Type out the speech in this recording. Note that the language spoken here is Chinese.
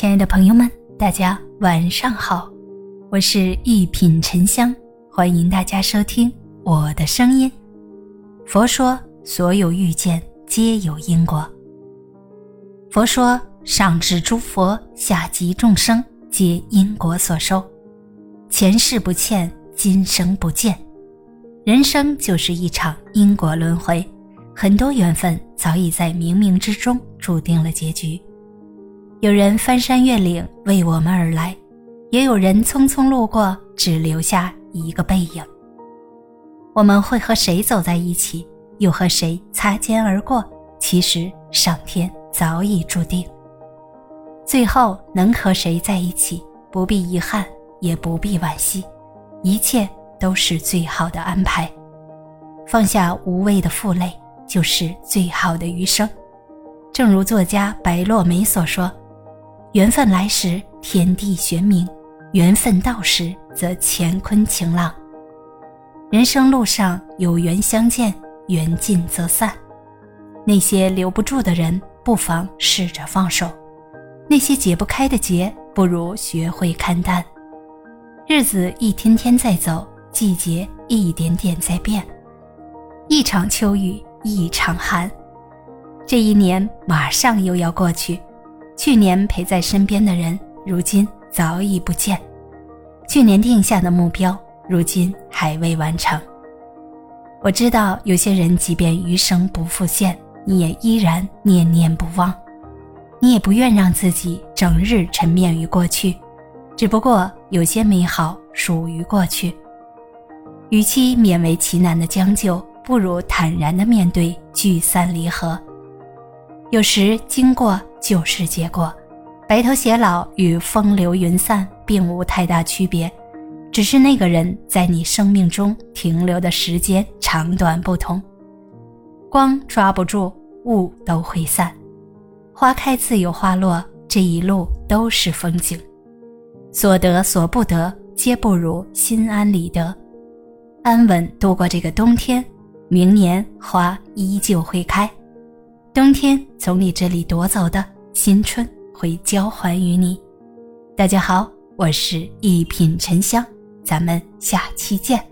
亲爱的朋友们，大家晚上好，我是一品沉香，欢迎大家收听我的声音。佛说，所有遇见皆有因果。佛说，上至诸佛，下及众生，皆因果所受。前世不欠，今生不见。人生就是一场因果轮回，很多缘分早已在冥冥之中注定了结局。有人翻山越岭为我们而来，也有人匆匆路过，只留下一个背影。我们会和谁走在一起，又和谁擦肩而过？其实上天早已注定。最后能和谁在一起，不必遗憾，也不必惋惜，一切都是最好的安排。放下无谓的负累，就是最好的余生。正如作家白落梅所说。缘分来时，天地玄明；缘分到时，则乾坤晴朗。人生路上有缘相见，缘尽则散。那些留不住的人，不妨试着放手；那些解不开的结，不如学会看淡。日子一天天在走，季节一点点在变。一场秋雨一场寒，这一年马上又要过去。去年陪在身边的人，如今早已不见；去年定下的目标，如今还未完成。我知道有些人，即便余生不复现，你也依然念念不忘。你也不愿让自己整日沉湎于过去，只不过有些美好属于过去。与其勉为其难的将就，不如坦然的面对聚散离合。有时经过。就是结果，白头偕老与风流云散并无太大区别，只是那个人在你生命中停留的时间长短不同。光抓不住，雾都会散，花开自有花落，这一路都是风景。所得所不得，皆不如心安理得，安稳度过这个冬天，明年花依旧会开。冬天从你这里夺走的新春会交还于你。大家好，我是一品沉香，咱们下期见。